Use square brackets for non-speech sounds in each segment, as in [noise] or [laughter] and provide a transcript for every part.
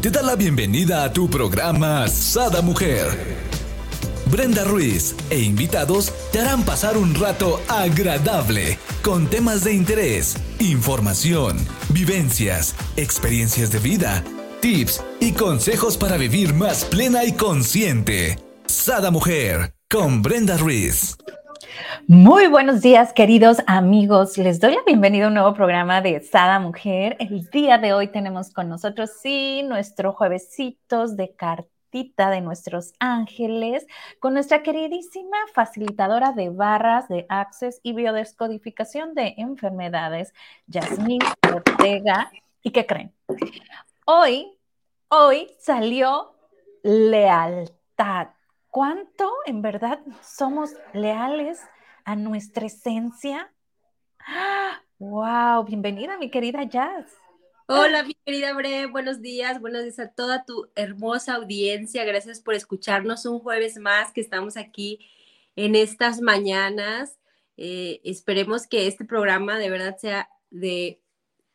te da la bienvenida a tu programa Sada Mujer. Brenda Ruiz e invitados te harán pasar un rato agradable con temas de interés, información, vivencias, experiencias de vida, tips y consejos para vivir más plena y consciente. Sada Mujer con Brenda Ruiz. Muy buenos días, queridos amigos. Les doy la bienvenida a un nuevo programa de Sada Mujer. El día de hoy tenemos con nosotros, sí, nuestro juevesitos de cartita de nuestros ángeles, con nuestra queridísima facilitadora de barras de access y biodescodificación de enfermedades, Yasmín Ortega. ¿Y qué creen? Hoy, hoy salió lealtad. ¿Cuánto en verdad somos leales a nuestra esencia. ¡Wow! Bienvenida, mi querida Jazz. Hola, mi querida Bre, buenos días, buenos días a toda tu hermosa audiencia. Gracias por escucharnos un jueves más que estamos aquí en estas mañanas. Eh, esperemos que este programa de verdad sea de,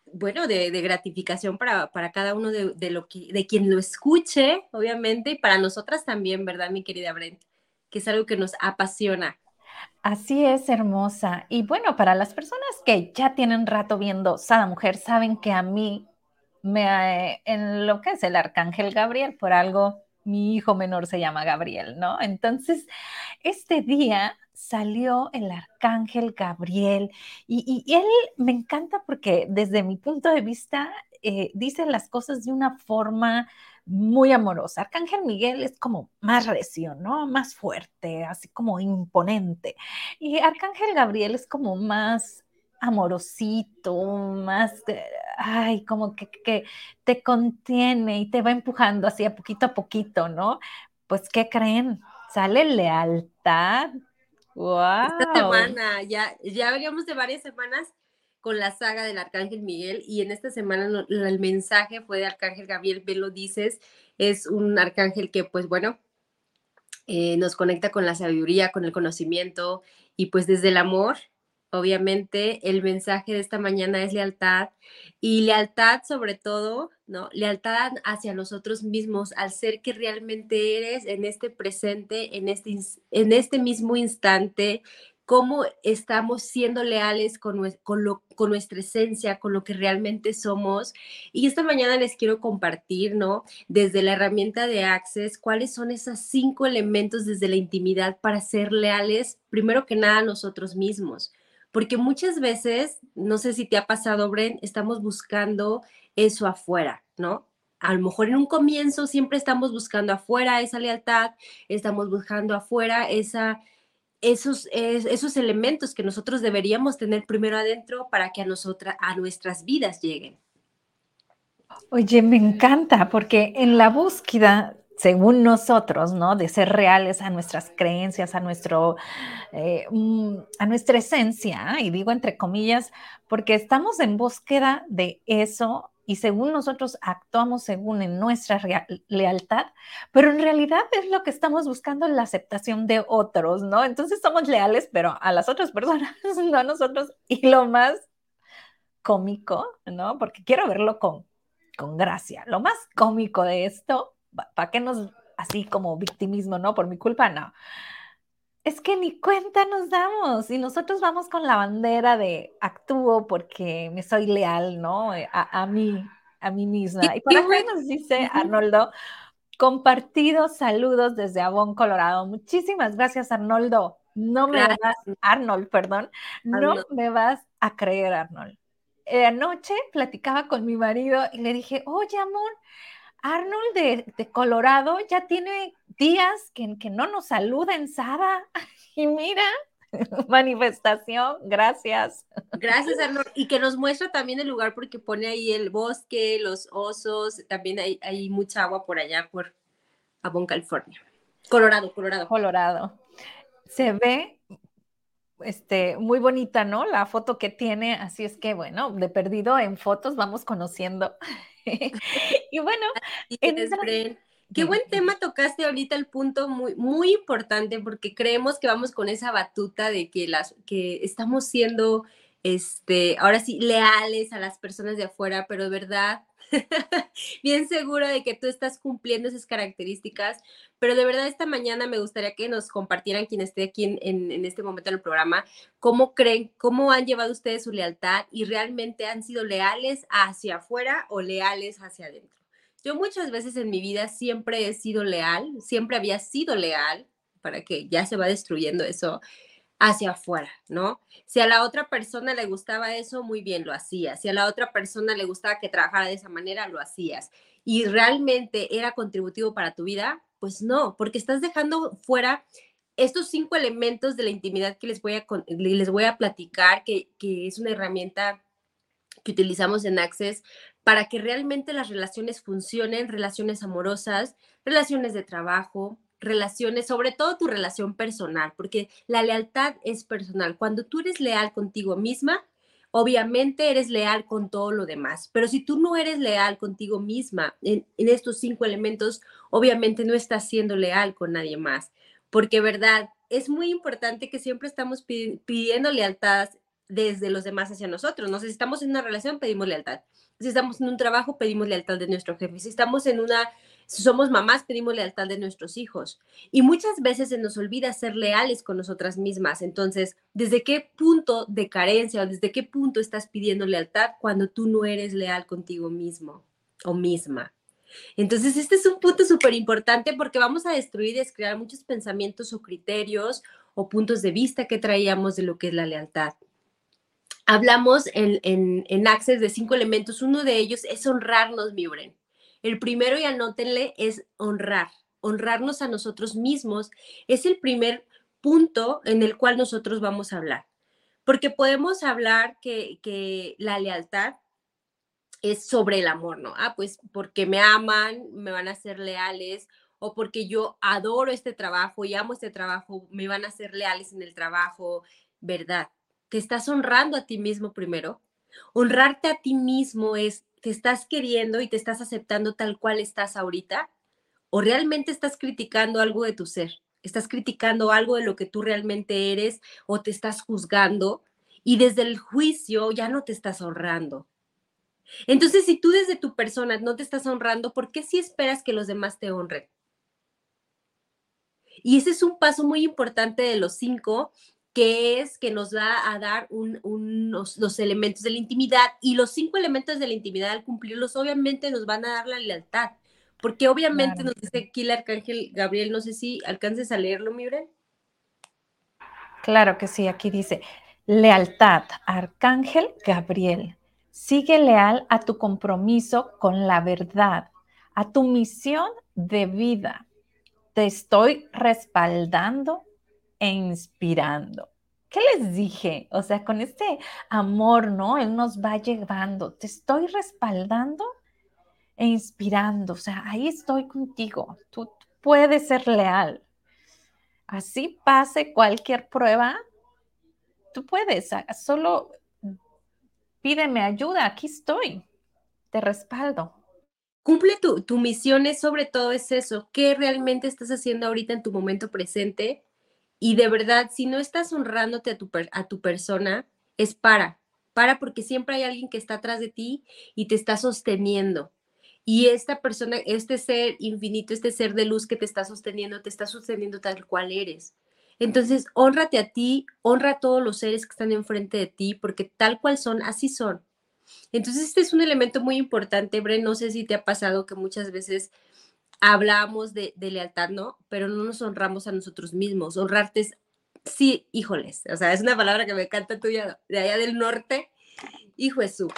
bueno, de, gratificación para, para, cada uno de, lo que, de quien lo escuche, obviamente, y para nosotras también, ¿verdad, mi querida Brent? Que es algo que nos apasiona. Así es, hermosa. Y bueno, para las personas que ya tienen rato viendo Sada Mujer, saben que a mí me en lo que es el arcángel Gabriel, por algo mi hijo menor se llama Gabriel, ¿no? Entonces, este día salió el arcángel Gabriel y, él me encanta porque desde mi punto de vista eh, dice las cosas de una forma muy amorosa. Arcángel Miguel es como más recio, ¿no? Más fuerte, así como imponente. Y Arcángel Gabriel es como más amorosito, más, ay, como que, que te contiene y te va empujando así a poquito a poquito, ¿no? Pues, ¿qué creen? Sale lealtad. ¡Wow! Esta semana, ya, ya veníamos de varias semanas con la saga del Arcángel Miguel y en esta semana el mensaje fue de Arcángel Gabriel, Velo dices, es un arcángel que pues bueno, eh, nos conecta con la sabiduría, con el conocimiento y pues desde el amor, obviamente el mensaje de esta mañana es lealtad y lealtad sobre todo, ¿no? Lealtad hacia nosotros mismos, al ser que realmente eres en este presente, en este, en este mismo instante, cómo estamos siendo leales con, con, nuestra esencia, con lo que realmente somos. Y esta mañana les quiero compartir, ¿no? Desde la herramienta de Access, cuáles son esos cinco elementos desde la intimidad para ser leales, primero que nada, a nosotros mismos. Porque muchas veces, no sé si te ha pasado, Bren, estamos buscando eso afuera, ¿no? a lo mejor en un comienzo siempre estamos buscando afuera esa lealtad, estamos buscando afuera esa esos, esos elementos que nosotros deberíamos tener primero adentro para que a, nosotras, a nuestras vidas lleguen. Oye, me encanta porque en la búsqueda, según nosotros, ¿no? De ser reales a nuestras creencias, a, nuestro, eh, mm, a nuestra esencia, y digo entre comillas, porque estamos en búsqueda de eso y según nosotros actuamos según en nuestra lealtad, pero en realidad es lo que estamos buscando la aceptación de otros, ¿no? Entonces somos leales, pero a las otras personas, [laughs] no a nosotros. Y lo más cómico, ¿no? Porque quiero verlo con, con gracia. Lo más cómico de esto, ¿para qué nos así como victimismo, ¿no? Por mi culpa, no es que ni cuenta nos damos y nosotros vamos con la bandera de actúo porque me soy leal, ¿no? Eh, a, mí, a mí misma. Y por acá nos dice Arnoldo, compartidos saludos desde Avon, Colorado. Muchísimas gracias, Arnoldo. No me vas, Arnold, perdón, no me vas a creer, Arnold. Eh, anoche platicaba con mi marido y le dije, oye, amor, Arnold de, Colorado ya tiene días que, que no nos saluda en Sada. [laughs] Y mira, [laughs] manifestación, gracias. Gracias, Arnold. Y que nos muestra también el lugar porque pone ahí el bosque, los osos, también hay, hay mucha agua por allá, por Avon, California. Colorado, Colorado. Colorado. Se ve este, muy bonita, ¿no? La foto que tiene, así es que, bueno, de perdido en fotos vamos conociendo. [laughs] Y bueno, Qué buen tema tocaste ahorita el punto muy, muy importante porque creemos que vamos con esa batuta de que las que estamos siendo este, ahora sí, leales a las personas de afuera, pero de verdad [laughs] bien seguro de que tú estás cumpliendo esas características, pero de verdad esta mañana me gustaría que nos compartieran quien esté aquí en, en, este momento en el programa, cómo creen, cómo han llevado ustedes su lealtad y realmente han sido leales hacia afuera o leales hacia adentro. Yo muchas veces en mi vida siempre he sido leal, siempre había sido leal, para que ya se va destruyendo eso hacia afuera, ¿no? Si a la otra persona le gustaba eso, muy bien, lo hacías. Si a la otra persona le gustaba que trabajara de esa manera, lo hacías. Y realmente era contributivo para tu vida, pues no, porque estás dejando fuera estos cinco elementos de la intimidad que les voy a, les voy a platicar, que, que es una herramienta que utilizamos en Access para que realmente las relaciones funcionen, relaciones amorosas, relaciones de trabajo, relaciones, sobre todo tu relación personal, porque la lealtad es personal. Cuando tú eres leal contigo misma, obviamente eres leal con todo lo demás, pero si tú no eres leal contigo misma en, estos cinco elementos, obviamente no estás siendo leal con nadie más, porque verdad, es muy importante que siempre estamos pidiendo lealtad desde los demás hacia nosotros, ¿no? Si estamos en una relación, pedimos lealtad. Si estamos en un trabajo, pedimos lealtad de nuestro jefe. Si estamos en una si somos mamás, pedimos lealtad de nuestros hijos. Y muchas veces se nos olvida ser leales con nosotras mismas. Entonces, ¿desde qué punto de carencia o desde qué punto estás pidiendo lealtad cuando tú no eres leal contigo mismo o misma? Entonces, este es un punto súper importante porque vamos a destruir y descrear muchos pensamientos o criterios o puntos de vista que traíamos de lo que es la lealtad. Hablamos en, en, en Access de cinco elementos. Uno de ellos es honrarnos, mi Bren. El primero, y anótenle, es honrar. Honrarnos a nosotros mismos es el primer punto en el cual nosotros vamos a hablar. Porque podemos hablar que, que la lealtad es sobre el amor, ¿no? Ah, pues porque me aman, me van a ser leales, o porque yo adoro este trabajo y amo este trabajo, me van a ser leales en el trabajo, ¿verdad? Te estás honrando a ti mismo primero. Honrarte a ti mismo es te estás queriendo y te estás aceptando tal cual estás ahorita? ¿O realmente estás criticando algo de tu ser? ¿Estás criticando algo de lo que tú realmente eres o te estás juzgando? Y desde el juicio ya no te estás honrando. Entonces, si tú desde tu persona no te estás honrando, ¿por qué si esperas que los demás te honren? Y ese es un paso muy importante de los cinco que es que nos va a dar los elementos de la intimidad y los cinco elementos de la intimidad al cumplirlos obviamente nos van a dar la lealtad, porque obviamente nos dice aquí el arcángel Gabriel, no sé si alcances a leerlo, mi Claro que sí, aquí dice, lealtad, arcángel Gabriel, sigue leal a tu compromiso con la verdad, a tu misión de vida. Te estoy respaldando e inspirando. ¿Qué les dije? O sea, con este amor, ¿no? Él nos va llevando. Te estoy respaldando e inspirando. O sea, ahí estoy contigo. Tú puedes ser leal. Así pase cualquier prueba, tú puedes. Solo pídeme ayuda. Aquí estoy. Te respaldo. Cumple tu, tu misión, es sobre todo es eso. ¿Qué realmente estás haciendo ahorita en tu momento presente? Y de verdad, si no estás honrándote a tu, a tu persona, es para, para porque siempre hay alguien que está atrás de ti y te está sosteniendo. Y esta persona, este ser infinito, este ser de luz que te está sosteniendo, te está sosteniendo tal cual eres. Entonces, honrate a ti, honra a todos los seres que están enfrente de ti, porque tal cual son, así son. Entonces, este es un elemento muy importante, Bre. No sé si te ha pasado que muchas veces hablamos de, lealtad, ¿no? Pero no nos honramos a nosotros mismos. Honrarte es, sí, híjoles, o sea, es una palabra que me encanta tuya de allá del norte. Hijo Jesús,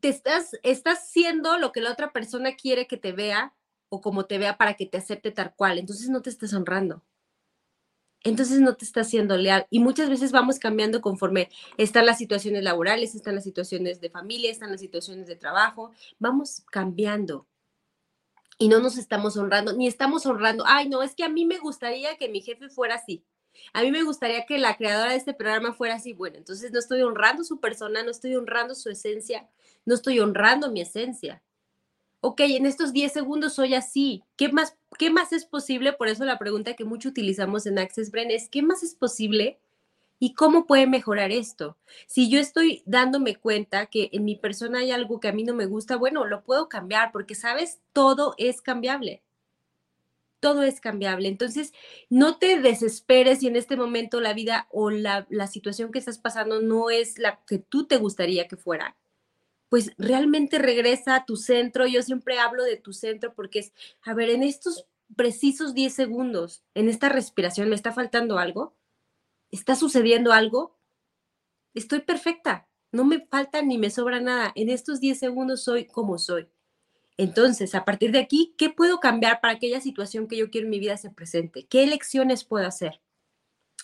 te estás, estás siendo lo que la otra persona quiere que te vea o como te vea para que te acepte tal cual. Entonces no te estás honrando. Entonces no te estás siendo leal. Y muchas veces vamos cambiando conforme están las situaciones laborales, están las situaciones de familia, están las situaciones de trabajo. Vamos cambiando y no nos estamos honrando, ni estamos honrando, ay, no, es que a mí me gustaría que mi jefe fuera así. A mí me gustaría que la creadora de este programa fuera así. Bueno, entonces no estoy honrando su persona, no estoy honrando su esencia, no estoy honrando mi esencia. Ok, en estos 10 segundos soy así. ¿Qué más, ¿Qué más es posible? Por eso la pregunta que mucho utilizamos en Access Brain es, ¿qué más es posible ¿Y cómo puede mejorar esto? Si yo estoy dándome cuenta que en mi persona hay algo que a mí no me gusta, bueno, lo puedo cambiar porque, sabes, todo es cambiable. Todo es cambiable. Entonces, no te desesperes si en este momento la vida o la, la situación que estás pasando no es la que tú te gustaría que fuera. Pues realmente regresa a tu centro. Yo siempre hablo de tu centro porque es, a ver, en estos precisos 10 segundos, en esta respiración, ¿me está faltando algo? ¿Está sucediendo algo? Estoy perfecta, no me falta ni me sobra nada. En estos 10 segundos soy como soy. Entonces, a partir de aquí, ¿qué puedo cambiar para que aquella situación que yo quiero en mi vida se presente? ¿Qué elecciones puedo hacer?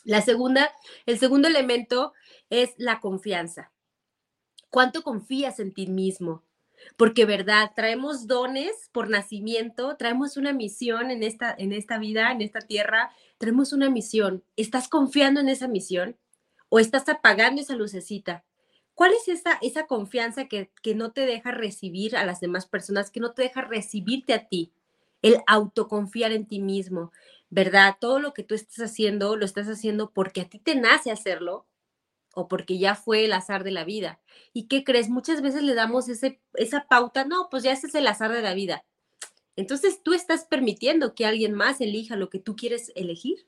La segunda, el segundo elemento es la confianza. ¿Cuánto confías en ti mismo? Porque, ¿verdad? Traemos dones por nacimiento, traemos una misión en esta, en esta vida, en esta tierra, tenemos una misión. ¿Estás confiando en esa misión o estás apagando esa lucecita? ¿Cuál es esa, esa confianza que, que no te deja recibir a las demás personas, que no te deja recibirte a ti? El autoconfiar en ti mismo, ¿verdad? Todo lo que tú estás haciendo, lo estás haciendo porque a ti te nace hacerlo o porque ya fue el azar de la vida. ¿Y qué crees? Muchas veces le damos ese, esa pauta, no, pues ya ese es el azar de la vida. Entonces, ¿tú estás permitiendo que alguien más elija lo que tú quieres elegir?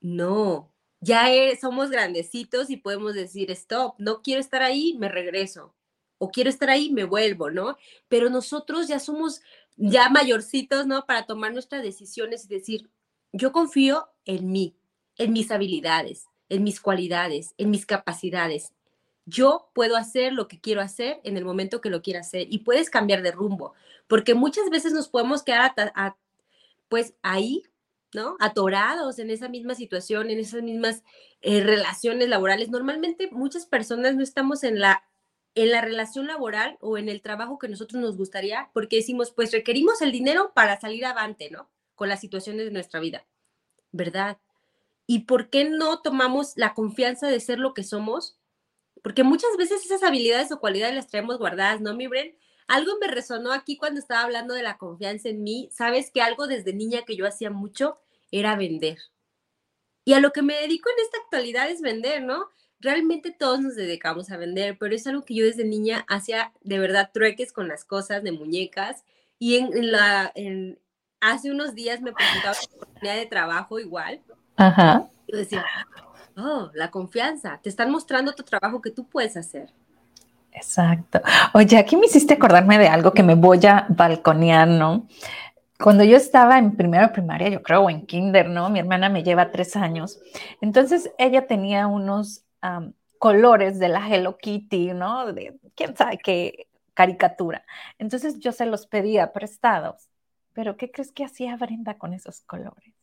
No, ya somos grandecitos y podemos decir, stop, no quiero estar ahí, me regreso. O quiero estar ahí, me vuelvo, ¿no? Pero nosotros ya somos ya mayorcitos, ¿no? Para tomar nuestras decisiones y decir, yo confío en mí, en mis habilidades, en mis cualidades, en mis capacidades yo puedo hacer lo que quiero hacer en el momento que lo quiera hacer y puedes cambiar de rumbo, porque muchas veces nos podemos quedar pues ahí, ¿no? Atorados en esa misma situación, en esas mismas eh, relaciones laborales. Normalmente muchas personas no estamos en la en la relación laboral o en el trabajo que nosotros nos gustaría, porque decimos, pues requerimos el dinero para salir avante, ¿no? Con las situaciones de nuestra vida, ¿verdad? ¿Y por qué no tomamos la confianza de ser lo que somos porque muchas veces esas habilidades o cualidades las traemos guardadas, ¿no, mi Bren? Algo me resonó aquí cuando estaba hablando de la confianza en mí. Sabes que algo desde niña que yo hacía mucho era vender. Y a lo que me dedico en esta actualidad es vender, ¿no? Realmente todos nos dedicamos a vender, pero es algo que yo desde niña hacía de verdad trueques con las cosas de muñecas. Y en, la, hace unos días me presentaba una oportunidad de trabajo igual. Ajá. Yo decía, Oh, la confianza. Te están mostrando tu trabajo que tú puedes hacer. Exacto. Oye, aquí me hiciste acordarme de algo que me voy a balconear, ¿no? Cuando yo estaba en primero primaria, yo creo, o en kinder, ¿no? Mi hermana me lleva tres años. Entonces ella tenía unos colores de la Hello Kitty, ¿no? De quién sabe qué caricatura. Entonces yo se los pedía prestados. Pero ¿qué crees que hacía Brenda con esos colores?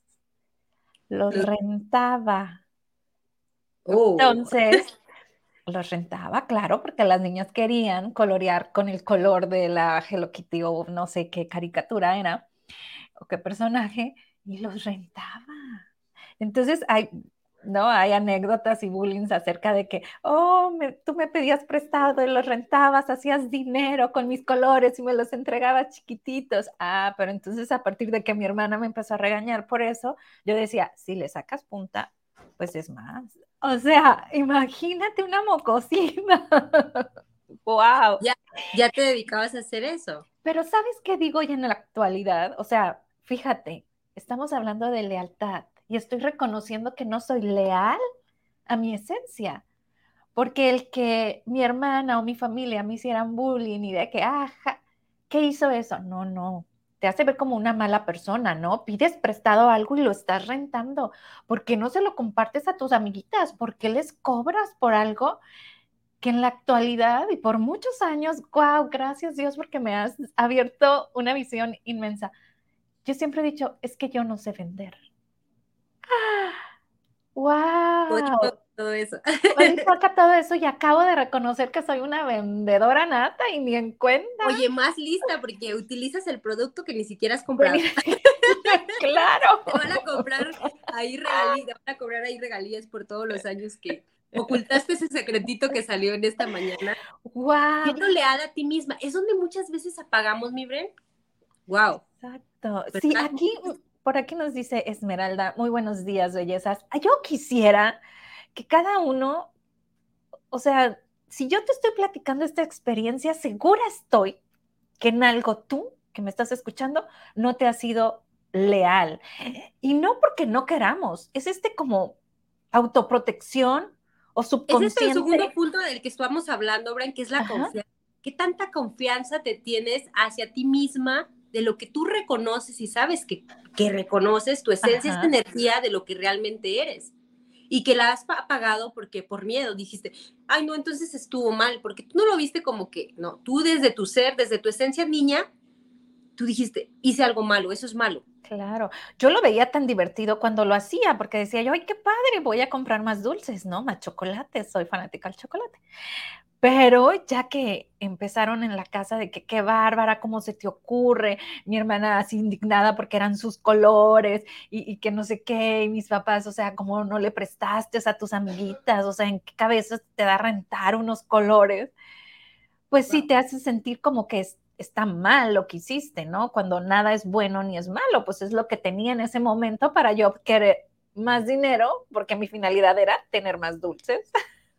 Los rentaba. Oh. Entonces, [laughs] los rentaba, claro, porque las niñas querían colorear con el color de la Hello Kitty o no sé qué caricatura era o qué personaje y los rentaba. Entonces hay, ¿no? Hay anécdotas y bullying acerca de que, oh, tú me pedías prestado y los rentabas, hacías dinero con mis colores y me los entregabas chiquititos. Ah, pero entonces a partir de que mi hermana me empezó a regañar por eso, yo decía, si le sacas punta, pues es más. O sea, imagínate una mocosina. [laughs] wow. Ya, ya te dedicabas a hacer eso. Pero ¿sabes qué digo ya en la actualidad? O sea, fíjate, estamos hablando de lealtad y estoy reconociendo que no soy leal a mi esencia. Porque el que mi hermana o mi familia me hicieran bullying y de que, ah, ¿qué hizo eso? No, no, te hace ver como una mala persona, ¿no? Pides prestado algo y lo estás rentando. ¿Por qué no se lo compartes a tus amiguitas? ¿Por qué les cobras por algo que en la actualidad y por muchos años, wow, gracias Dios porque me has abierto una visión inmensa. Yo siempre he dicho, es que yo no sé vender. ¡Wow! todo eso. Toca [laughs] todo eso y acabo de reconocer que soy una vendedora nata y ni en cuenta. Oye, más lista porque utilizas el producto que ni siquiera has comprado. [laughs] [laughs] claro. Te van a comprar ahí regalías, van a cobrar ahí regalías por todos los años que ocultaste ese secretito que salió en esta mañana. Wow. Siendo leal a ti misma. Es donde muchas veces apagamos, mi Bren. Wow. Exacto. Sí, aquí, por aquí nos dice Esmeralda, muy buenos días, bellezas. Yo quisiera que cada uno, o sea, si yo te estoy platicando esta experiencia, segura estoy que en algo tú que me estás escuchando no te ha sido leal. Y no porque no queramos, es este como autoprotección o subconsciente. Ese es el segundo punto del que estamos hablando, Bran, que es la confianza. ¿Qué tanta confianza te tienes hacia ti misma de lo que tú reconoces y sabes que, que reconoces tu esencia, esta energía de lo que realmente eres? y que la has apagado porque por miedo dijiste, ay no, entonces estuvo mal, porque tú no lo viste como que, no, tú desde tu ser, desde tu esencia niña, tú dijiste, hice algo malo, eso es malo. Claro, yo lo veía tan divertido cuando lo hacía, porque decía yo, ay, qué padre, voy a comprar más dulces, ¿no? Más chocolate, soy fanática del chocolate. Pero ya que empezaron en la casa de que qué bárbara, cómo se te ocurre, mi hermana así indignada porque eran sus colores y, que no sé qué, y mis papás, o sea, cómo no le prestaste a tus amiguitas, o sea, en qué cabeza te da rentar unos colores, pues sí te hace sentir como que es, está mal lo que hiciste, ¿no? Cuando nada es bueno ni es malo, pues es lo que tenía en ese momento para yo querer más dinero, porque mi finalidad era tener más dulces.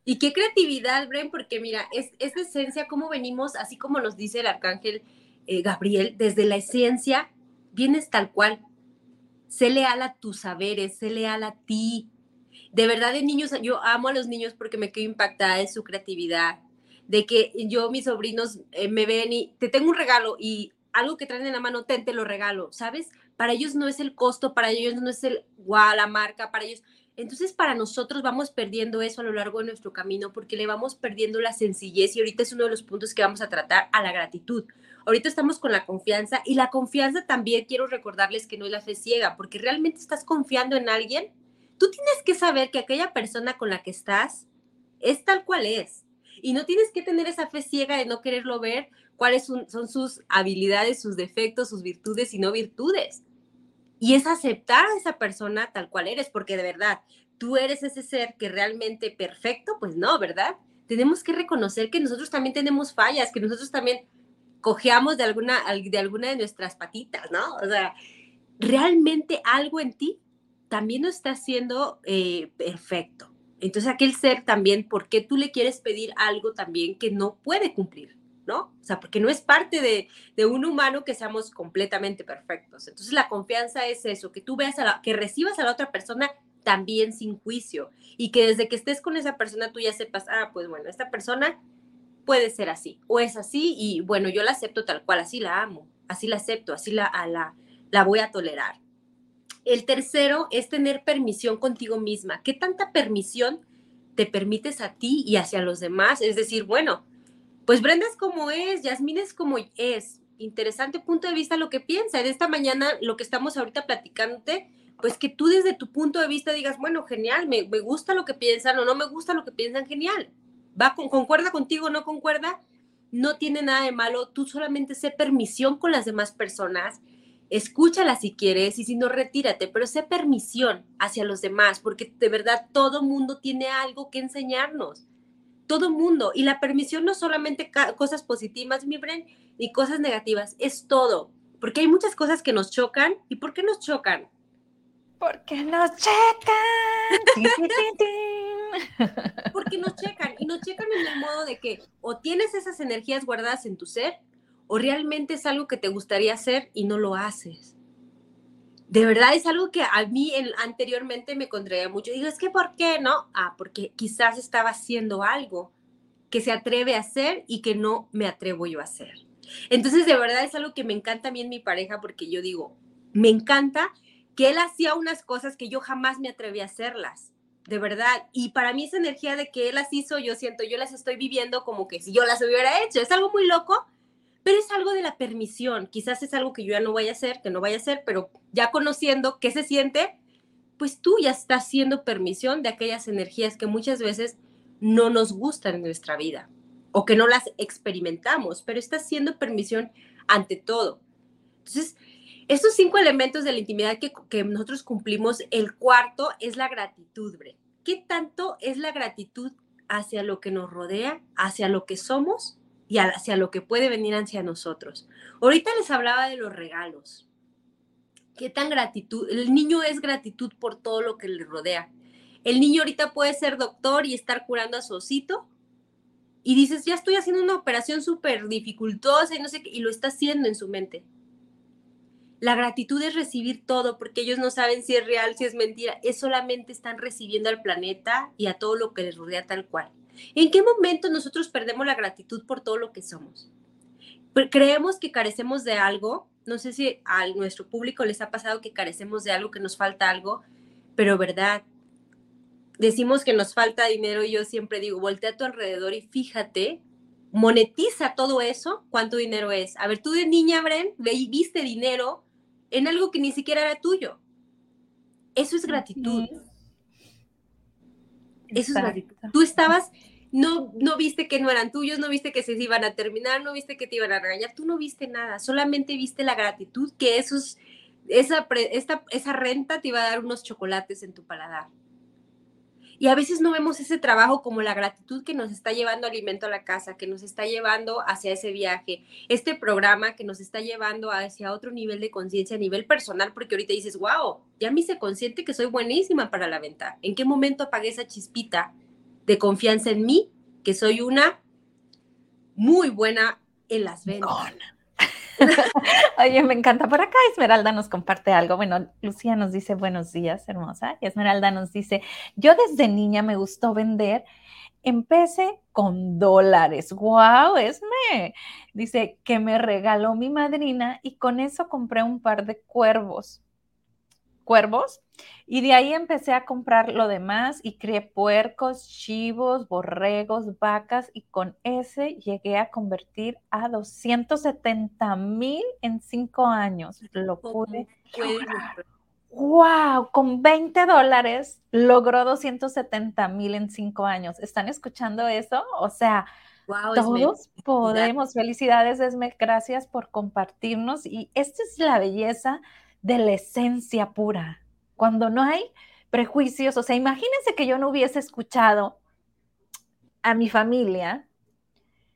Y qué creatividad, Bren, porque mira, es, es esencia, como venimos, así como nos dice el arcángel eh, Gabriel, desde la esencia vienes tal cual. Sé leal a tus saberes, sé leal a ti. De verdad, de niños, yo amo a los niños porque me quedo impactada de su creatividad, de que yo, mis sobrinos eh, me ven y te tengo un regalo y algo que traen en la mano, ten, te lo regalo, ¿sabes? Para ellos no es el costo, para ellos no es el, guau, la marca, para ellos. Entonces, para nosotros vamos perdiendo eso a lo largo de nuestro camino porque le vamos perdiendo la sencillez y ahorita es uno de los puntos que vamos a tratar a la gratitud. Ahorita estamos con la confianza y la confianza también quiero recordarles que no es la fe ciega, porque realmente estás confiando en alguien. Tú tienes que saber que aquella persona con la que estás es tal cual es y no tienes que tener esa fe ciega de no quererlo ver cuáles son, sus habilidades, sus defectos, sus virtudes y no virtudes. Y es aceptar a esa persona tal cual eres, porque de verdad, tú eres ese ser que realmente perfecto, pues no, ¿verdad? Tenemos que reconocer que nosotros también tenemos fallas, que nosotros también cojeamos de alguna, de alguna de nuestras patitas, ¿no? O sea, realmente algo en ti también no está siendo eh, perfecto. Entonces, aquel ser también, ¿por qué tú le quieres pedir algo también que no puede cumplir? ¿No? O sea, porque no es parte de, de, un humano que seamos completamente perfectos. Entonces, la confianza es eso, que tú veas a la, que recibas a la otra persona también sin juicio y que desde que estés con esa persona tú ya sepas, ah, pues bueno, esta persona puede ser así o es así y bueno, yo la acepto tal cual, así la amo, así la acepto, así la, la, la voy a tolerar. El tercero es tener permisión contigo misma. ¿Qué tanta permisión te permites a ti y hacia los demás? Es decir, bueno, pues Brenda es como es, Yasmín es como es. Interesante punto de vista lo que piensa. De esta mañana, lo que estamos ahorita platicándote, pues que tú desde tu punto de vista digas, bueno, genial, me, gusta lo que piensan o no me gusta lo que piensan, genial. Va, con, concuerda contigo no concuerda, no tiene nada de malo. Tú solamente sé permisión con las demás personas escúchala si quieres y si no, retírate, pero sé permisión hacia los demás, porque de verdad todo mundo tiene algo que enseñarnos. Todo mundo. Y la permisión no solamente cosas positivas, mi Bren, ni cosas negativas, es todo. Porque hay muchas cosas que nos chocan. ¿Y por qué nos chocan? Porque nos checan. [laughs] Porque nos checan. Y nos checan en el modo de que o tienes esas energías guardadas en tu ser o realmente es algo que te gustaría hacer y no lo haces. De verdad es algo que a mí anteriormente me contraía mucho. Digo, es que ¿por qué no? Ah, porque quizás estaba haciendo algo que se atreve a hacer y que no me atrevo yo a hacer. Entonces, de verdad es algo que me encanta a mí en mi pareja porque yo digo, me encanta que él hacía unas cosas que yo jamás me atreví a hacerlas. De verdad. Y para mí esa energía de que él las hizo, yo siento, yo las estoy viviendo como que si yo las hubiera hecho. Es algo muy loco, pero es algo de la permisión. Quizás es algo que yo ya no voy a hacer, que no vaya a hacer, pero ya conociendo qué se siente, pues tú ya estás haciendo permisión de aquellas energías que muchas veces no nos gustan en nuestra vida o que no las experimentamos, pero estás haciendo permisión ante todo. Entonces, estos cinco elementos de la intimidad que, nosotros cumplimos, el cuarto es la gratitud, Bre. ¿Qué tanto es la gratitud hacia lo que nos rodea, hacia lo que somos y hacia lo que puede venir hacia nosotros. Ahorita les hablaba de los regalos. ¿Qué tan gratitud? El niño es gratitud por todo lo que le rodea. El niño ahorita puede ser doctor y estar curando a su osito. Y dices, ya estoy haciendo una operación súper dificultosa y no sé qué, y lo está haciendo en su mente. La gratitud es recibir todo, porque ellos no saben si es real, si es mentira. Es solamente están recibiendo al planeta y a todo lo que les rodea tal cual. ¿En qué momento nosotros perdemos la gratitud por todo lo que somos? Creemos que carecemos de algo. No sé si a nuestro público les ha pasado que carecemos de algo, que nos falta algo, pero verdad, decimos que nos falta dinero y yo siempre digo, voltea a tu alrededor y fíjate, monetiza todo eso, cuánto dinero es. A ver, tú de niña, Bren, viste dinero en algo que ni siquiera era tuyo. Eso es gratitud. Eso es gratitud. Tú estabas, no, no viste que no eran tuyos, no viste que se iban a terminar, no viste que te iban a regañar, tú no viste nada, solamente viste la gratitud que esos, esa, esta, esa renta te iba a dar unos chocolates en tu paladar. Y a veces no vemos ese trabajo como la gratitud que nos está llevando alimento a la casa, que nos está llevando hacia ese viaje, este programa que nos está llevando hacia otro nivel de conciencia a nivel personal, porque ahorita dices, wow, ya me hice consciente que soy buenísima para la venta. ¿En qué momento apagué esa chispita de confianza en mí, que soy una muy buena en las ventas? [laughs] Oye, me encanta. Por acá Esmeralda nos comparte algo. Bueno, Lucía nos dice buenos días, hermosa. Y Esmeralda nos dice, yo desde niña me gustó vender. Empecé con dólares. ¡Wow! Esme. Dice que me regaló mi madrina y con eso compré un par de cuervos cuervos y de ahí empecé a comprar lo demás y crié puercos, chivos, borregos, vacas y con ese llegué a convertir a 270 mil en cinco años. Lo pude. ¡Wow! Con 20 dólares logró 270 mil en cinco años. ¿Están escuchando eso? O sea, todos podemos. Felicidades, Esme. Gracias por compartirnos. Y esta es la belleza de la esencia pura, cuando no hay prejuicios. O sea, imagínense que yo no hubiese escuchado a mi familia,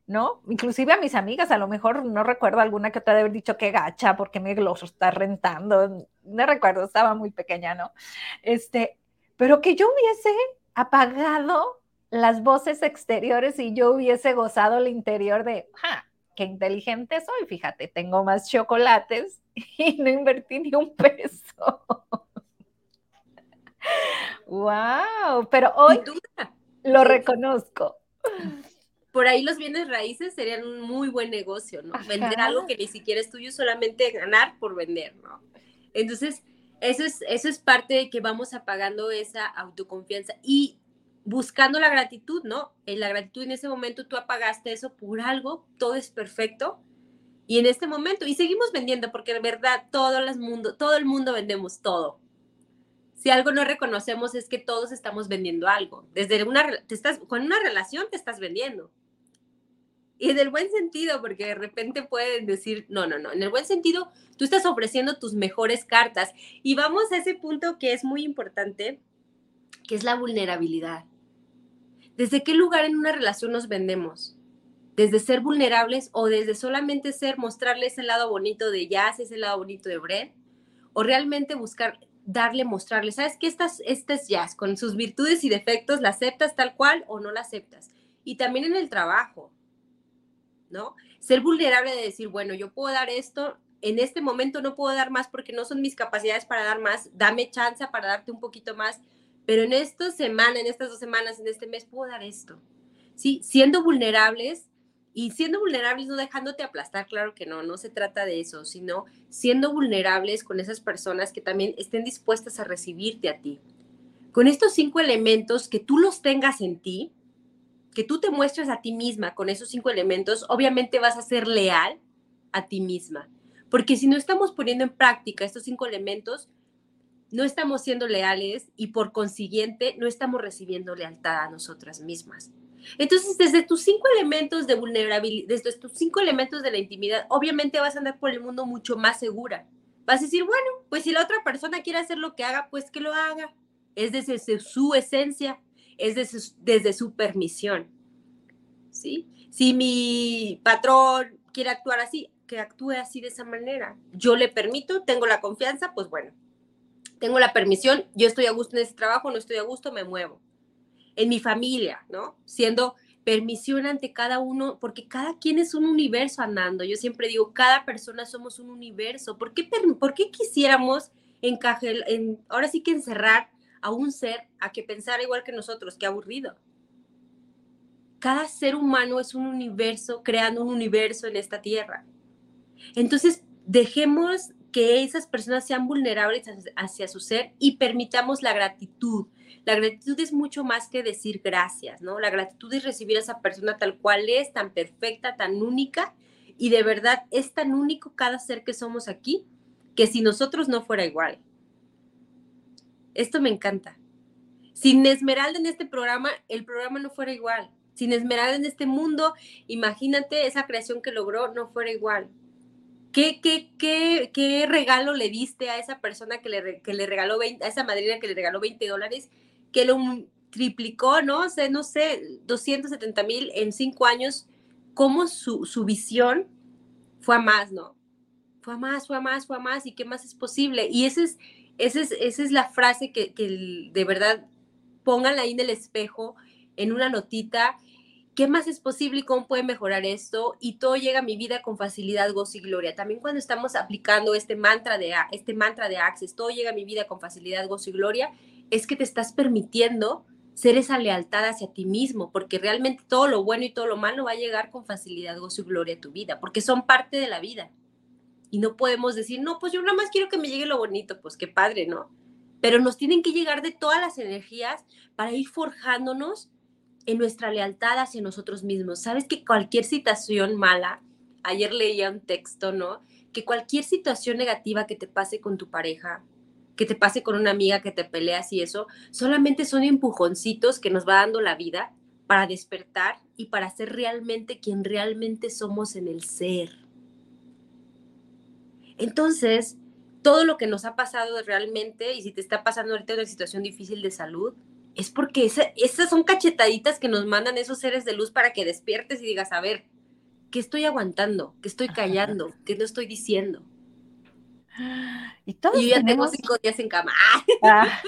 ¿no? Inclusive a mis amigas, a lo mejor no recuerdo alguna que otra de haber dicho que gacha porque me lo está rentando, no recuerdo, estaba muy pequeña, ¿no? Este, pero que yo hubiese apagado las voces exteriores y yo hubiese gozado el interior de, ¡ja! Qué inteligente soy, fíjate, tengo más chocolates [laughs] y no invertí ni un peso. [laughs] wow, pero hoy lo reconozco. Por ahí los bienes raíces serían un muy buen negocio, ¿no? Vender algo que ni siquiera es tuyo, solamente ganar por vender, ¿no? Entonces, eso es, eso es parte de que vamos apagando esa autoconfianza. Y buscando la gratitud, ¿no? En la gratitud en ese momento tú apagaste eso por algo, todo es perfecto. Y en este momento, y seguimos vendiendo, porque de verdad todo el mundo, todo el mundo vendemos todo. Si algo no reconocemos es que todos estamos vendiendo algo. Desde una, te estás, con una relación te estás vendiendo. Y en el buen sentido, porque de repente pueden decir, no, no, no, en el buen sentido, tú estás ofreciendo tus mejores cartas. Y vamos a ese punto que es muy importante, que es la vulnerabilidad. ¿Desde qué lugar en una relación nos vendemos? ¿Desde ser vulnerables o desde solamente ser, mostrarles el lado bonito de Jazz, ese lado bonito de Brent? ¿O realmente buscar, darle, mostrarle, sabes que esta, esta es Jazz, con sus virtudes y defectos, la aceptas tal cual o no la aceptas? Y también en el trabajo, ¿no? Ser vulnerable de decir, bueno, yo puedo dar esto, en este momento no puedo dar más porque no son mis capacidades para dar más, dame chance para darte un poquito más, pero en esta semana, en estas dos semanas, en este mes, puedo dar esto. Sí, siendo vulnerables y siendo vulnerables no dejándote aplastar, claro que no, no se trata de eso, sino siendo vulnerables con esas personas que también estén dispuestas a recibirte a ti. Con estos cinco elementos, que tú los tengas en ti, que tú te muestres a ti misma con esos cinco elementos, obviamente vas a ser leal a ti misma. Porque si no estamos poniendo en práctica estos cinco elementos, no estamos siendo leales y por consiguiente no estamos recibiendo lealtad a nosotras mismas. Entonces, desde tus cinco elementos de vulnerabilidad, desde tus cinco elementos de la intimidad, obviamente vas a andar por el mundo mucho más segura. Vas a decir, bueno, pues si la otra persona quiere hacer lo que haga, pues que lo haga. Es desde su esencia, es desde, desde su permisión. ¿Sí? Si mi patrón quiere actuar así, que actúe así de esa manera. Yo le permito, tengo la confianza, pues bueno, tengo la permisión, yo estoy a gusto en ese trabajo, no estoy a gusto, me muevo. En mi familia, ¿no? Siendo permisión ante cada uno, porque cada quien es un universo andando. Yo siempre digo, cada persona somos un universo. ¿Por qué, por qué quisiéramos encajar, en, ahora sí que encerrar a un ser a que pensara igual que nosotros? Qué aburrido. Cada ser humano es un universo, creando un universo en esta tierra. Entonces, dejemos que esas personas sean vulnerables hacia su ser y permitamos la gratitud. La gratitud es mucho más que decir gracias, ¿no? La gratitud es recibir a esa persona tal cual es, tan perfecta, tan única, y de verdad es tan único cada ser que somos aquí, que si nosotros no fuera igual. Esto me encanta. Sin Esmeralda en este programa, el programa no fuera igual. Sin Esmeralda en este mundo, imagínate esa creación que logró, no fuera igual. ¿Qué, qué, qué, qué regalo le diste a esa persona que le, que le regaló 20, a esa madrina que le regaló 20 dólares, que lo triplicó, ¿no? O sea, no sé, 270 mil en cinco años, cómo su, su visión fue a más, ¿no? Fue a más, fue a más, fue a más, y qué más es posible. Y esa es, esa es, esa es la frase que, que de verdad pónganla ahí en el espejo, en una notita, ¿Qué más es posible y cómo puede mejorar esto? Y todo llega a mi vida con facilidad, gozo y gloria. También cuando estamos aplicando este mantra de, este mantra de Access, todo llega a mi vida con facilidad, gozo y gloria, es que te estás permitiendo ser esa lealtad hacia ti mismo, porque realmente todo lo bueno y todo lo malo va a llegar con facilidad, gozo y gloria a tu vida, porque son parte de la vida. Y no podemos decir, no, pues yo nada más quiero que me llegue lo bonito, pues qué padre, ¿no? Pero nos tienen que llegar de todas las energías para ir forjándonos en nuestra lealtad hacia nosotros mismos. Sabes que cualquier situación mala, ayer leía un texto, ¿no? Que cualquier situación negativa que te pase con tu pareja, que te pase con una amiga que te peleas y eso, solamente son empujoncitos que nos va dando la vida para despertar y para ser realmente quien realmente somos en el ser. Entonces, todo lo que nos ha pasado realmente, y si te está pasando ahorita una situación difícil de salud, es porque esas son cachetaditas que nos mandan esos seres de luz para que despiertes y digas, a ver, ¿qué estoy aguantando? ¿Qué estoy callando? ¿Qué no estoy diciendo? Y, todos yo ya tengo cinco días en cama. [laughs] Ah,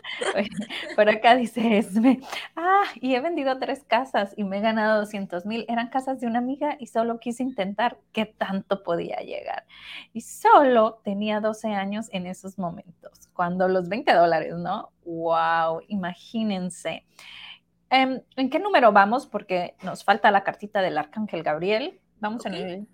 por acá dice Esme, ah, y he vendido tres casas y me he ganado 200 mil. Eran casas de una amiga y solo quise intentar qué tanto podía llegar. Y solo tenía 12 años en esos momentos, cuando los 20 dólares, ¿no? Wow, imagínense. Em, ¿En qué número vamos? Porque nos falta la cartita del Arcángel Gabriel. Vamos en el...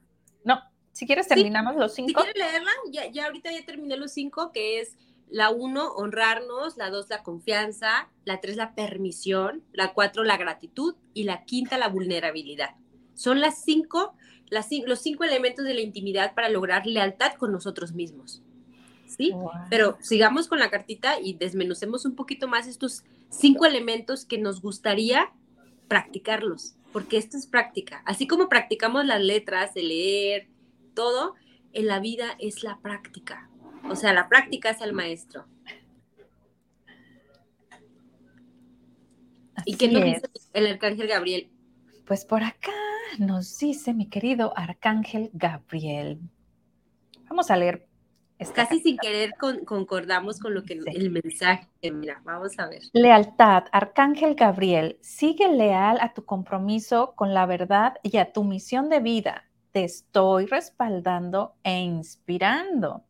Si quieres, terminamos los cinco. Si quieres leerla, ya, ya ahorita ya terminé los cinco, que es la uno, honrarnos, la dos, la confianza, la tres, la permisión, la cuatro, la gratitud y la quinta, la vulnerabilidad. Son las cinco, las, los cinco elementos de la intimidad para lograr lealtad con nosotros mismos. ¿Sí? Pero sigamos con la cartita y desmenucemos un poquito más estos cinco elementos que nos gustaría practicarlos, porque esto es práctica. Así como practicamos las letras, de leer, todo en la vida es la práctica. O sea, la práctica es el maestro. ¿Y qué nos dice el arcángel Gabriel? Pues por acá nos dice mi querido arcángel Gabriel. Vamos a leer. Casi sin querer concordamos con lo que el mensaje. Mira, vamos a ver. Lealtad, arcángel Gabriel, sigue leal a tu compromiso con la verdad y a tu misión de vida te estoy respaldando e inspirando,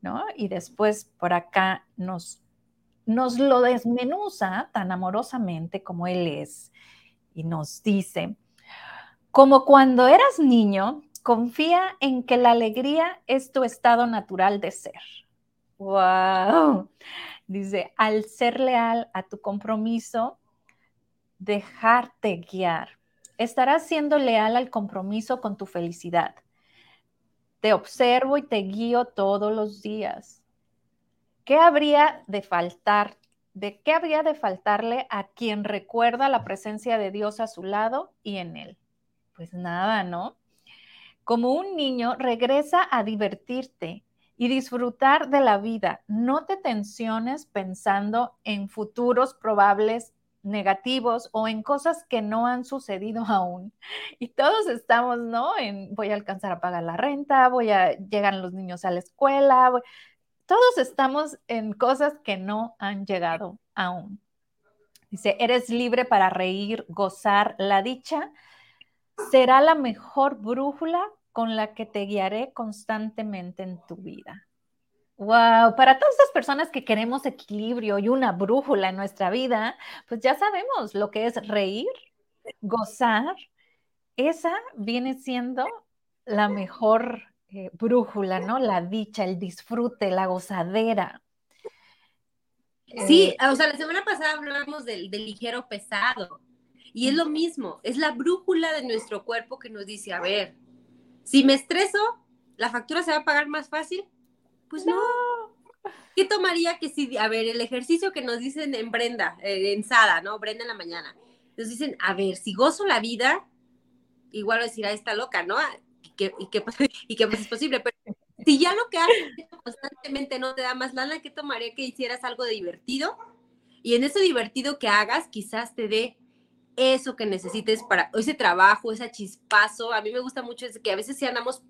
¿no? Y después por acá nos, nos lo desmenuza tan amorosamente como él es y nos dice, como cuando eras niño, confía en que la alegría es tu estado natural de ser. ¡Wow! Dice, al ser leal a tu compromiso, dejarte guiar estarás siendo leal al compromiso con tu felicidad. Te observo y te guío todos los días. ¿Qué habría de faltar? ¿De qué habría de faltarle a quien recuerda la presencia de Dios a su lado y en él? Pues nada, ¿no? Como un niño, regresa a divertirte y disfrutar de la vida. No te tensiones pensando en futuros probables negativos o en cosas que no han sucedido [laughs] aún. Y todos estamos, ¿no? En voy a alcanzar a pagar la renta, voy a llegan los niños a la escuela. Todos estamos en cosas que no han llegado aún. Dice, eres libre para reír, gozar la dicha. Será la mejor brújula con la que te guiaré constantemente en tu vida. Wow, para todas estas personas que queremos equilibrio y una brújula en nuestra vida, pues ya sabemos lo que es reír, gozar. Esa viene siendo la mejor eh, brújula, ¿no? La dicha, el disfrute, la gozadera. Sí, eh, o sea, la semana pasada hablábamos del, ligero pesado y es lo mismo, es la brújula de nuestro cuerpo que nos dice, a ver, si me estreso, ¿la factura se va a pagar más fácil? Pues no. ¿Qué tomaría que si, a ver, el ejercicio que nos dicen en Brenda, eh, en Sada, ¿no? Brenda en la mañana, nos dicen, a ver, si gozo la vida, igual decir, a esta loca, ¿no? que, y que, [laughs] y que pues es posible, pero si ya lo que haces constantemente no te da más lana, ¿qué tomaría que hicieras algo divertido? Y en ese divertido que hagas, quizás te dé eso que necesites para ese trabajo, ese chispazo. A mí me gusta mucho es que a veces si andamos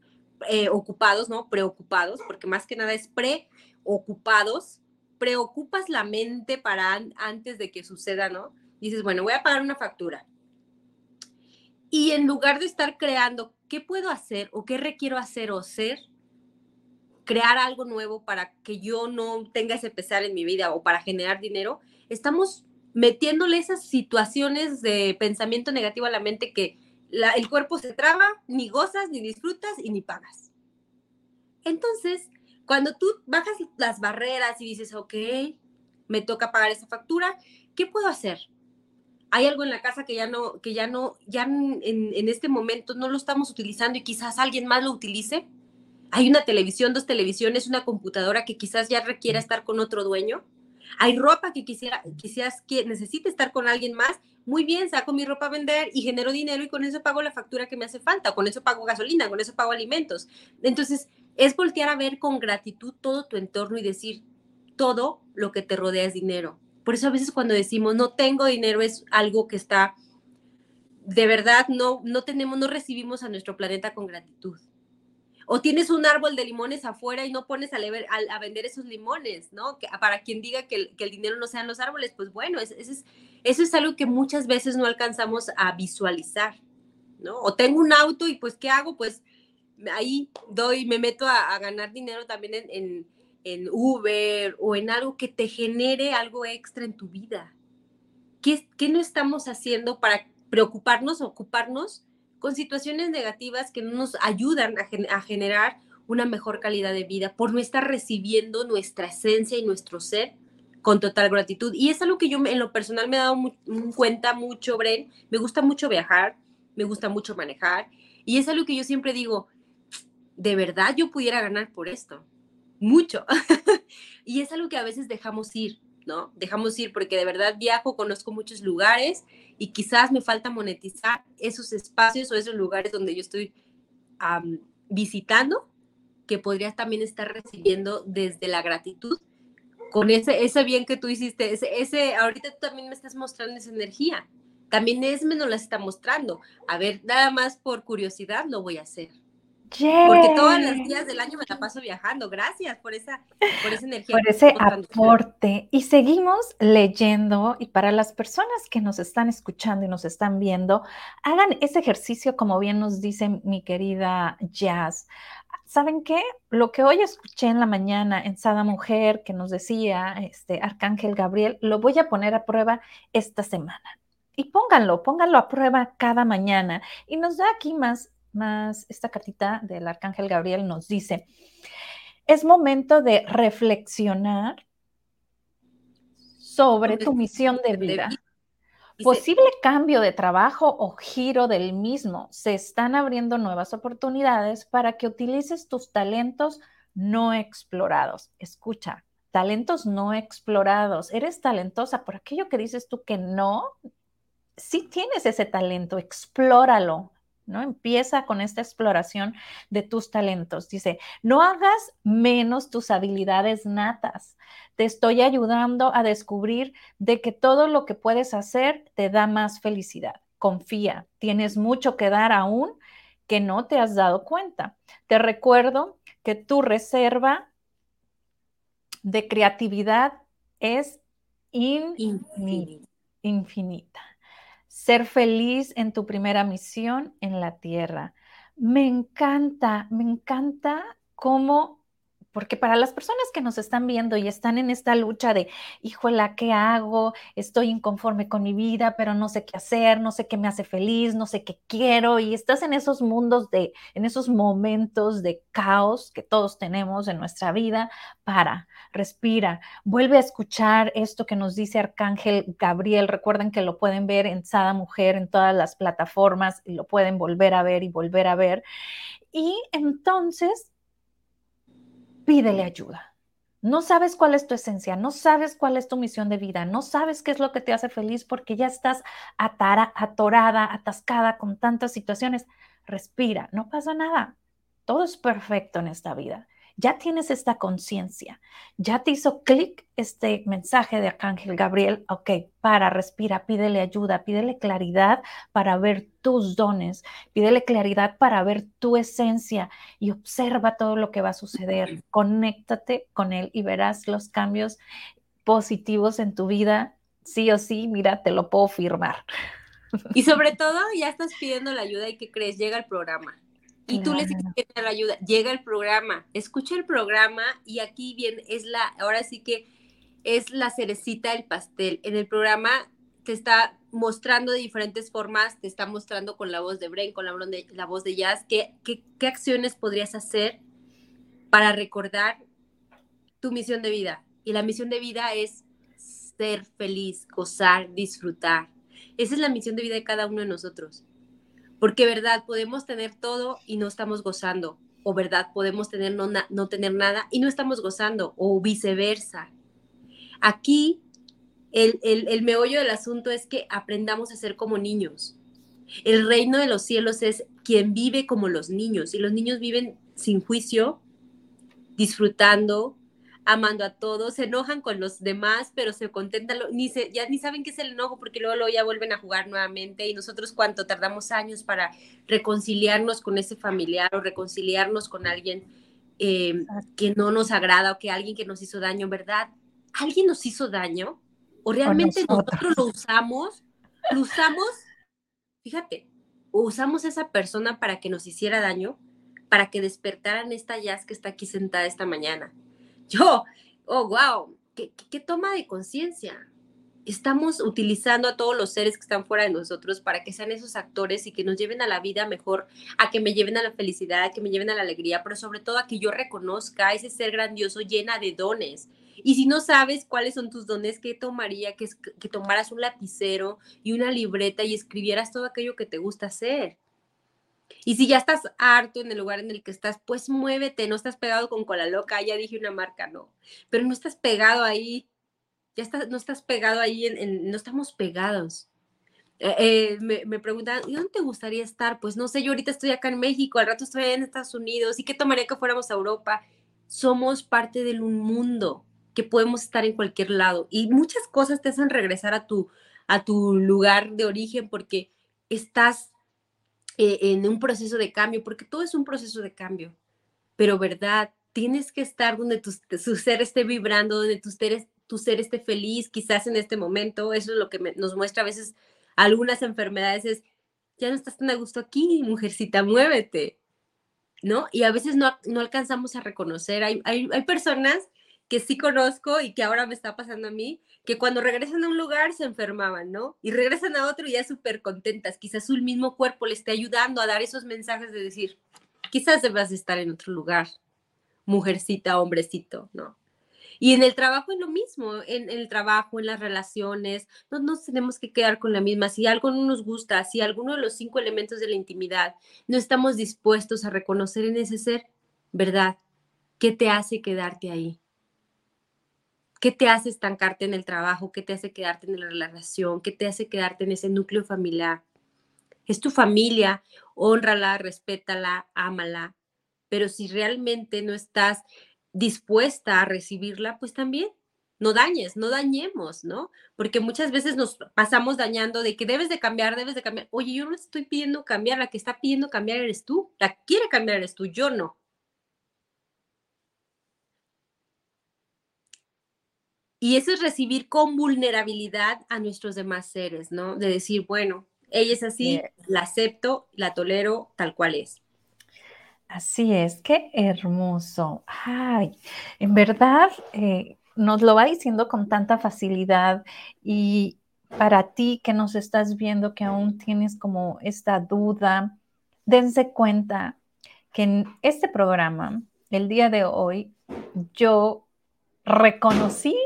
eh, ocupados, ¿no? Preocupados, porque más que nada es preocupados, preocupas la mente para antes de que suceda, ¿no? Dices, bueno, voy a pagar una factura. Y en lugar de estar creando ¿qué puedo hacer o qué requiero hacer o ser? Crear algo nuevo para que yo no tenga ese pesar en mi vida o para generar dinero. Estamos metiéndole esas situaciones de pensamiento negativo a la mente que el cuerpo se traba, ni gozas, ni disfrutas y ni pagas. Entonces, cuando tú bajas las barreras y dices, ok, me toca pagar esa factura, ¿qué puedo hacer? hay algo en la casa que ya no, que ya no, ya en, en, este momento no lo estamos utilizando y quizás alguien más lo utilice. Hay una televisión, dos televisiones, una computadora que quizás ya requiera estar con otro dueño. Hay ropa que quisiera, quizás que necesite estar con alguien más. Muy bien, saco mi ropa a vender y genero dinero y con eso pago la factura que me hace falta, con eso pago gasolina, con eso pago alimentos. Entonces, es voltear a ver con gratitud todo tu entorno y decir, todo lo que te rodea es dinero por eso a veces cuando decimos no tengo dinero es algo que está, de verdad, no, no tenemos, no recibimos a nuestro planeta con gratitud. O tienes un árbol de limones afuera y no pones a, a, vender esos limones, ¿no? Que, para quien diga que el, dinero no sean los árboles, pues bueno, es, es, eso es algo que muchas veces no alcanzamos a visualizar, ¿no? O tengo un auto y pues, ¿qué hago? Pues ahí doy, me meto a, ganar dinero también en en Uber o en algo que te genere algo extra en tu vida. ¿Qué, qué no estamos haciendo para preocuparnos, ocuparnos con situaciones negativas que no nos ayudan a, generar una mejor calidad de vida por no estar recibiendo nuestra esencia y nuestro ser con total gratitud. Y es algo que yo en lo personal me he dado cuenta mucho, Bren. Me gusta mucho viajar, me gusta mucho manejar. Y es algo que yo siempre digo, de verdad yo pudiera ganar por esto mucho. [laughs] y es algo que a veces dejamos ir, ¿no? Dejamos ir porque de verdad viajo, conozco muchos lugares y quizás me falta monetizar esos espacios o esos lugares donde yo estoy visitando, que podrías también estar recibiendo desde la gratitud con ese, ese bien que tú hiciste, ese, ese, ahorita tú también me estás mostrando esa energía. También Esme nos la está mostrando. A ver, nada más por curiosidad lo voy a hacer. Porque todos los días del año me la paso viajando. Gracias por esa, por esa energía. Por ese aporte. Y seguimos leyendo. Y para las personas que nos están escuchando y nos están viendo, hagan ese ejercicio, como bien nos dice mi querida Jazz. ¿Saben qué? Lo que hoy escuché en la mañana en Sada Mujer, que nos decía este Arcángel Gabriel, lo voy a poner a prueba esta semana. Y pónganlo, pónganlo a prueba cada mañana. Y nos da aquí más más, esta cartita del Arcángel Gabriel nos dice, es momento de reflexionar sobre tu misión de vida. Posible cambio de trabajo o giro del mismo. Se están abriendo nuevas oportunidades para que utilices tus talentos no explorados. Escucha, talentos no explorados. Eres talentosa por aquello que dices tú que no. Si tienes ese talento, explóralo, ¿no? Empieza con esta exploración de tus talentos. Dice, no hagas menos tus habilidades natas. Te estoy ayudando a descubrir de que todo lo que puedes hacer te da más felicidad. Confía, tienes mucho que dar aún que no te has dado cuenta. Te recuerdo que tu reserva de creatividad es infinita. infinita. Ser feliz en tu primera misión en la tierra. Me encanta, me encanta cómo porque para las personas que nos están viendo y están en esta lucha de, híjola, ¿qué hago? Estoy inconforme con mi vida, pero no sé qué hacer, no sé qué me hace feliz, no sé qué quiero, y estás en esos mundos de, en esos momentos de caos que todos tenemos en nuestra vida, para, respira, vuelve a escuchar esto que nos dice Arcángel Gabriel. Recuerden que lo pueden ver en Sada Mujer, en todas las plataformas, y lo pueden volver a ver y volver a ver. Y entonces pídele ayuda. No sabes cuál es tu esencia, no sabes cuál es tu misión de vida, no sabes qué es lo que te hace feliz porque ya estás atorada, atascada con tantas situaciones. Respira, no pasa nada. Todo es perfecto en esta vida ya tienes esta conciencia, ya te hizo clic este mensaje de Arcángel Gabriel, ok, para, respira, pídele ayuda, pídele claridad para ver tus dones, pídele claridad para ver tu esencia y observa todo lo que va a suceder, conéctate con él y verás los cambios positivos en tu vida, sí o sí, mira, te lo puedo firmar. Y sobre todo, ya estás pidiendo la ayuda y ¿qué crees? Llega el programa y tú le dices que la ayuda, llega el programa, escucha el programa y aquí bien es la, ahora sí que es la cerecita del pastel. En el programa te está mostrando de diferentes formas, te está mostrando con la voz de Bren, con la, de, la voz de Jazz, qué, qué, qué acciones podrías hacer para recordar tu misión de vida. Y la misión de vida es ser feliz, gozar, disfrutar. Esa es la misión de vida de cada uno de nosotros. Porque, ¿verdad? Podemos tener todo y no estamos gozando. O, ¿verdad? Podemos tener no, no tener nada y no estamos gozando. O viceversa. Aquí, el, el, el meollo del asunto es que aprendamos a ser como niños. El reino de los cielos es quien vive como los niños. Y los niños viven sin juicio, disfrutando, amando a todos, se enojan con los demás, pero se contentan, ni se, ya ni saben qué es el enojo porque luego, luego ya vuelven a jugar nuevamente y nosotros cuánto tardamos años para reconciliarnos con ese familiar o reconciliarnos con alguien eh, que no nos agrada o que alguien que nos hizo daño, ¿verdad? ¿Alguien nos hizo daño? ¿O realmente nosotros lo usamos? ¿Lo usamos? Fíjate, usamos esa persona para que nos hiciera daño, para que despertaran esta jazz que está aquí sentada esta mañana yo, oh, wow, qué, toma de conciencia. Estamos utilizando a todos los seres que están fuera de nosotros para que sean esos actores y que nos lleven a la vida mejor, a que me lleven a la felicidad, a que me lleven a la alegría, pero sobre todo a que yo reconozca a ese ser grandioso llena de dones. Y si no sabes cuáles son tus dones, ¿qué tomaría? Que, que tomaras un lapicero y una libreta y escribieras todo aquello que te gusta hacer. Y si ya estás harto en el lugar en el que estás, pues muévete, no estás pegado con cola loca, ya dije una marca, no, pero no estás pegado ahí, ya estás, no estás pegado ahí, no estamos pegados. Eh, eh, me, me preguntan, ¿y dónde te gustaría estar? Pues no sé, yo ahorita estoy acá en México, al rato estoy en Estados Unidos, ¿y qué tomaría que fuéramos a Europa? Somos parte de un mundo que podemos estar en cualquier lado y muchas cosas te hacen regresar a tu, a tu lugar de origen porque estás eh, en un proceso de cambio, porque todo es un proceso de cambio, pero verdad, tienes que estar donde tu, ser esté vibrando, donde tu ser, tu ser esté feliz, quizás en este momento, eso es lo que nos muestra a veces algunas enfermedades, es, ya no estás tan a gusto aquí, mujercita, muévete, ¿no? Y a veces no, no alcanzamos a reconocer, hay, hay, hay personas que sí conozco y que ahora me está pasando a mí, que cuando regresan a un lugar se enfermaban, ¿no? Y regresan a otro y ya súper contentas. Quizás su mismo cuerpo le esté ayudando a dar esos mensajes de decir, quizás debas estar en otro lugar, mujercita, hombrecito, ¿no? Y en el trabajo es lo mismo, en, el trabajo, en las relaciones, no nos tenemos que quedar con la misma. Si algo no nos gusta, si alguno de los cinco elementos de la intimidad no estamos dispuestos a reconocer en ese ser, ¿verdad? ¿Qué te hace quedarte ahí? ¿Qué te hace estancarte en el trabajo? ¿Qué te hace quedarte en la relación? ¿Qué te hace quedarte en ese núcleo familiar? Es tu familia, honrala, respétala, ámala, pero si realmente no estás dispuesta a recibirla, pues también no dañes, no dañemos, ¿no? Porque muchas veces nos pasamos dañando de que debes de cambiar, debes de cambiar. Oye, yo no estoy pidiendo cambiar, la que está pidiendo cambiar eres tú, la quiere cambiar eres tú, yo no. Y eso es recibir con vulnerabilidad a nuestros demás seres, ¿no? De decir, bueno, ella es así, la acepto, la tolero tal cual es. Así es, qué hermoso. Ay, en verdad eh, nos lo va diciendo con tanta facilidad y para ti que nos estás viendo que aún tienes como esta duda, dense cuenta que en este programa, el día de hoy, yo reconocí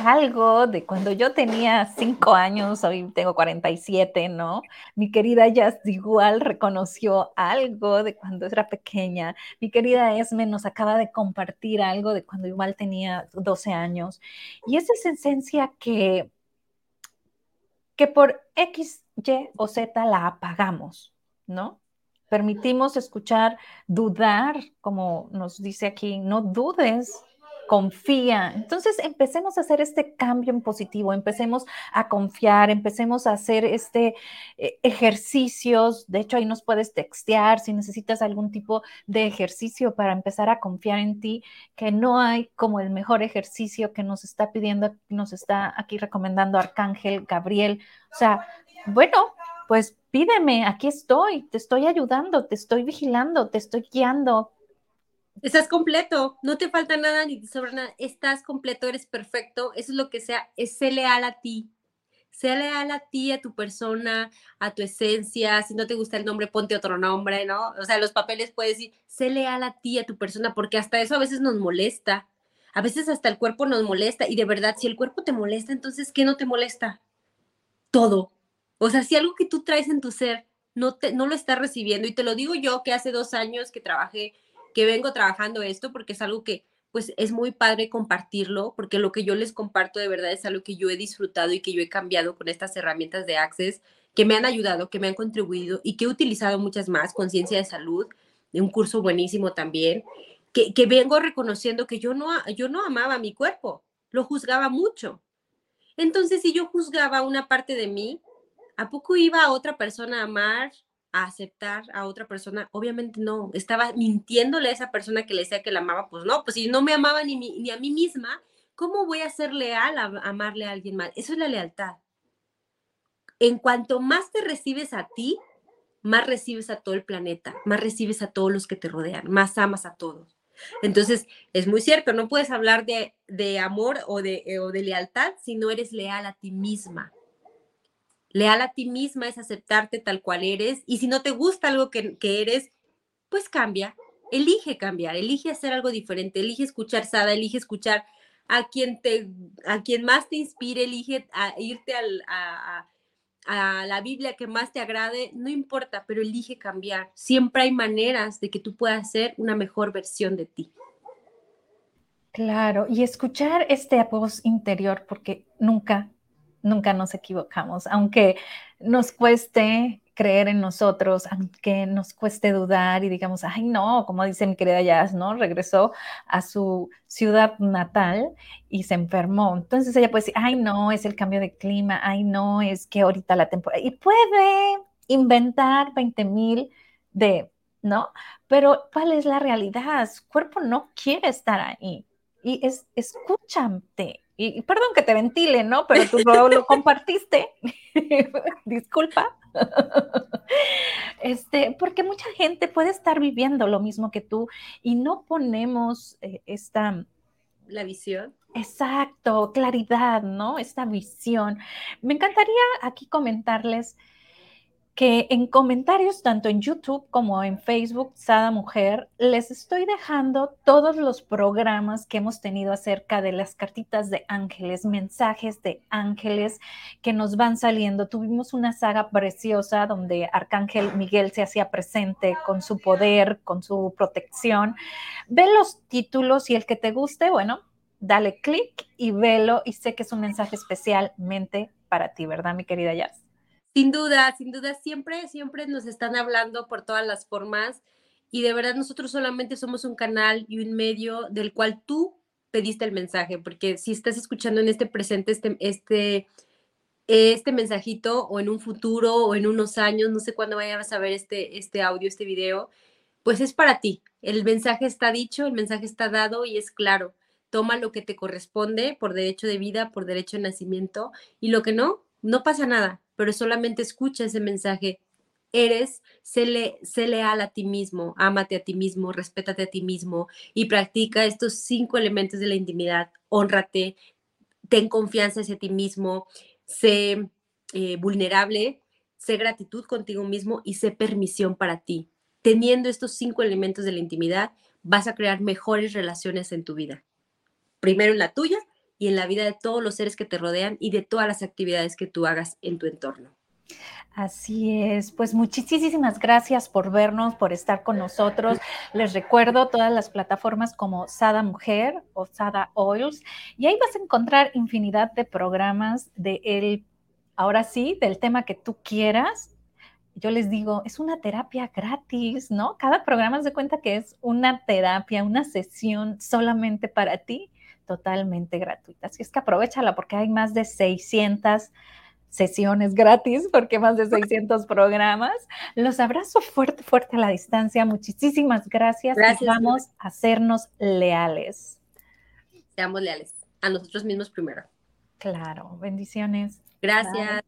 algo de cuando yo tenía cinco años, hoy tengo 47, ¿no? Mi querida Jazz igual reconoció algo de cuando era pequeña. Mi querida Esme nos acaba de compartir algo de cuando igual tenía 12 años. Y esa es esencia que, que por X, Y o Z la apagamos, ¿no? Permitimos escuchar, dudar, como nos dice aquí, no dudes confía. Entonces empecemos a hacer este cambio en positivo, empecemos a confiar, empecemos a hacer este eh, ejercicios. De hecho, ahí nos puedes textear si necesitas algún tipo de ejercicio para empezar a confiar en ti, que no hay como el mejor ejercicio que nos está pidiendo, nos está aquí recomendando Arcángel Gabriel. O sea, bueno, pues pídeme, aquí estoy, te estoy ayudando, te estoy vigilando, te estoy guiando, Estás completo, no te falta nada ni te sobra nada, estás completo, eres perfecto, eso es lo que sea, es ser leal a ti, ser leal a ti, a tu persona, a tu esencia, si no te gusta el nombre, ponte otro nombre, ¿no? O sea, los papeles puedes decir, sé leal a ti, a tu persona, porque hasta eso a veces nos molesta, a veces hasta el cuerpo nos molesta, y de verdad, si el cuerpo te molesta, entonces, ¿qué no te molesta? Todo. O sea, si algo que tú traes en tu ser no, te, no lo estás recibiendo, y te lo digo yo que hace dos años que trabajé que vengo trabajando esto porque es algo que pues es muy padre compartirlo, porque lo que yo les comparto de verdad es algo que yo he disfrutado y que yo he cambiado con estas herramientas de Access, que me han ayudado, que me han contribuido y que he utilizado muchas más, conciencia de salud, de un curso buenísimo también, que, que vengo reconociendo que yo no, yo no amaba mi cuerpo, lo juzgaba mucho. Entonces, si yo juzgaba una parte de mí, ¿a poco iba a otra persona a amar a aceptar a otra persona, obviamente no, estaba mintiéndole a esa persona que le decía que la amaba, pues no, pues si no me amaba ni, a mí misma, ¿cómo voy a ser leal a, amarle a alguien más? Eso es la lealtad. En cuanto más te recibes a ti, más recibes a todo el planeta, más recibes a todos los que te rodean, más amas a todos. Entonces, es muy cierto, no puedes hablar de, de amor o de, o de lealtad si no eres leal a ti misma. Leal a ti misma es aceptarte tal cual eres y si no te gusta algo que, eres, pues cambia, elige cambiar, elige hacer algo diferente, elige escuchar Sada, elige escuchar a quien, te, a quien más te inspire, elige a irte a, a la Biblia que más te agrade, no importa, pero elige cambiar. Siempre hay maneras de que tú puedas ser una mejor versión de ti. Claro, y escuchar este voz interior, porque nunca nunca nos equivocamos, aunque nos cueste creer en nosotros, aunque nos cueste dudar y digamos, ay no, como dice mi querida Jazz, ¿no? Regresó a su ciudad natal y se enfermó. Entonces ella puede decir, ay no, es el cambio de clima, ay no, es que ahorita la temporada, y puede inventar 20 mil de, ¿no? Pero ¿cuál es la realidad? Su cuerpo no quiere estar ahí. Y es, escúchate, y, perdón que te ventile, ¿no? Pero tú lo, lo compartiste. [laughs] Disculpa. [laughs] este, porque mucha gente puede estar viviendo lo mismo que tú y no ponemos eh, esta... La visión. Exacto, claridad, ¿no? Esta visión. Me encantaría aquí comentarles que en comentarios, tanto en YouTube como en Facebook, Sada Mujer, les estoy dejando todos los programas que hemos tenido acerca de las cartitas de ángeles, mensajes de ángeles que nos van saliendo. Tuvimos una saga preciosa donde Arcángel Miguel se hacía presente con su poder, con su protección. Ve los títulos y el que te guste, bueno, dale clic y velo y sé que es un mensaje especialmente para ti, ¿verdad, mi querida Jazz? Sin duda, sin duda, siempre, siempre nos están hablando por todas las formas y de verdad nosotros solamente somos un canal y un medio del cual tú pediste el mensaje, porque si estás escuchando en este presente este, este, este mensajito o en un futuro o en unos años, no sé cuándo vayas a ver este, este audio, este video, pues es para ti. El mensaje está dicho, el mensaje está dado y es claro. toma lo que te corresponde por derecho de vida, por derecho de nacimiento, y lo que no, no pasa nada, pero solamente escucha ese mensaje. Eres, sé, leal a ti mismo, ámate a ti mismo, respétate a ti mismo y practica estos cinco elementos de la intimidad. Honrate, ten confianza hacia ti mismo, sé eh, vulnerable, sé gratitud contigo mismo y sé permisión para ti. Teniendo estos cinco elementos de la intimidad, vas a crear mejores relaciones en tu vida. Primero en la tuya y en la vida de todos los seres que te rodean y de todas las actividades que tú hagas en tu entorno. Así es, pues muchísimas gracias por vernos, por estar con nosotros. Les recuerdo todas las plataformas como Sada Mujer o Sada Oils y ahí vas a encontrar infinidad de programas de el, ahora sí, del tema que tú quieras. Yo les digo, es una terapia gratis, ¿no? Cada programa se cuenta que es una terapia, una sesión solamente para ti, totalmente gratuita. Así es que aprovechala porque hay más de 600 sesiones gratis porque más de [laughs] 600 programas. Los abrazo fuerte, fuerte a la distancia. Muchísimas gracias. gracias vamos a hacernos leales. Seamos leales a nosotros mismos primero. Claro, bendiciones. Gracias.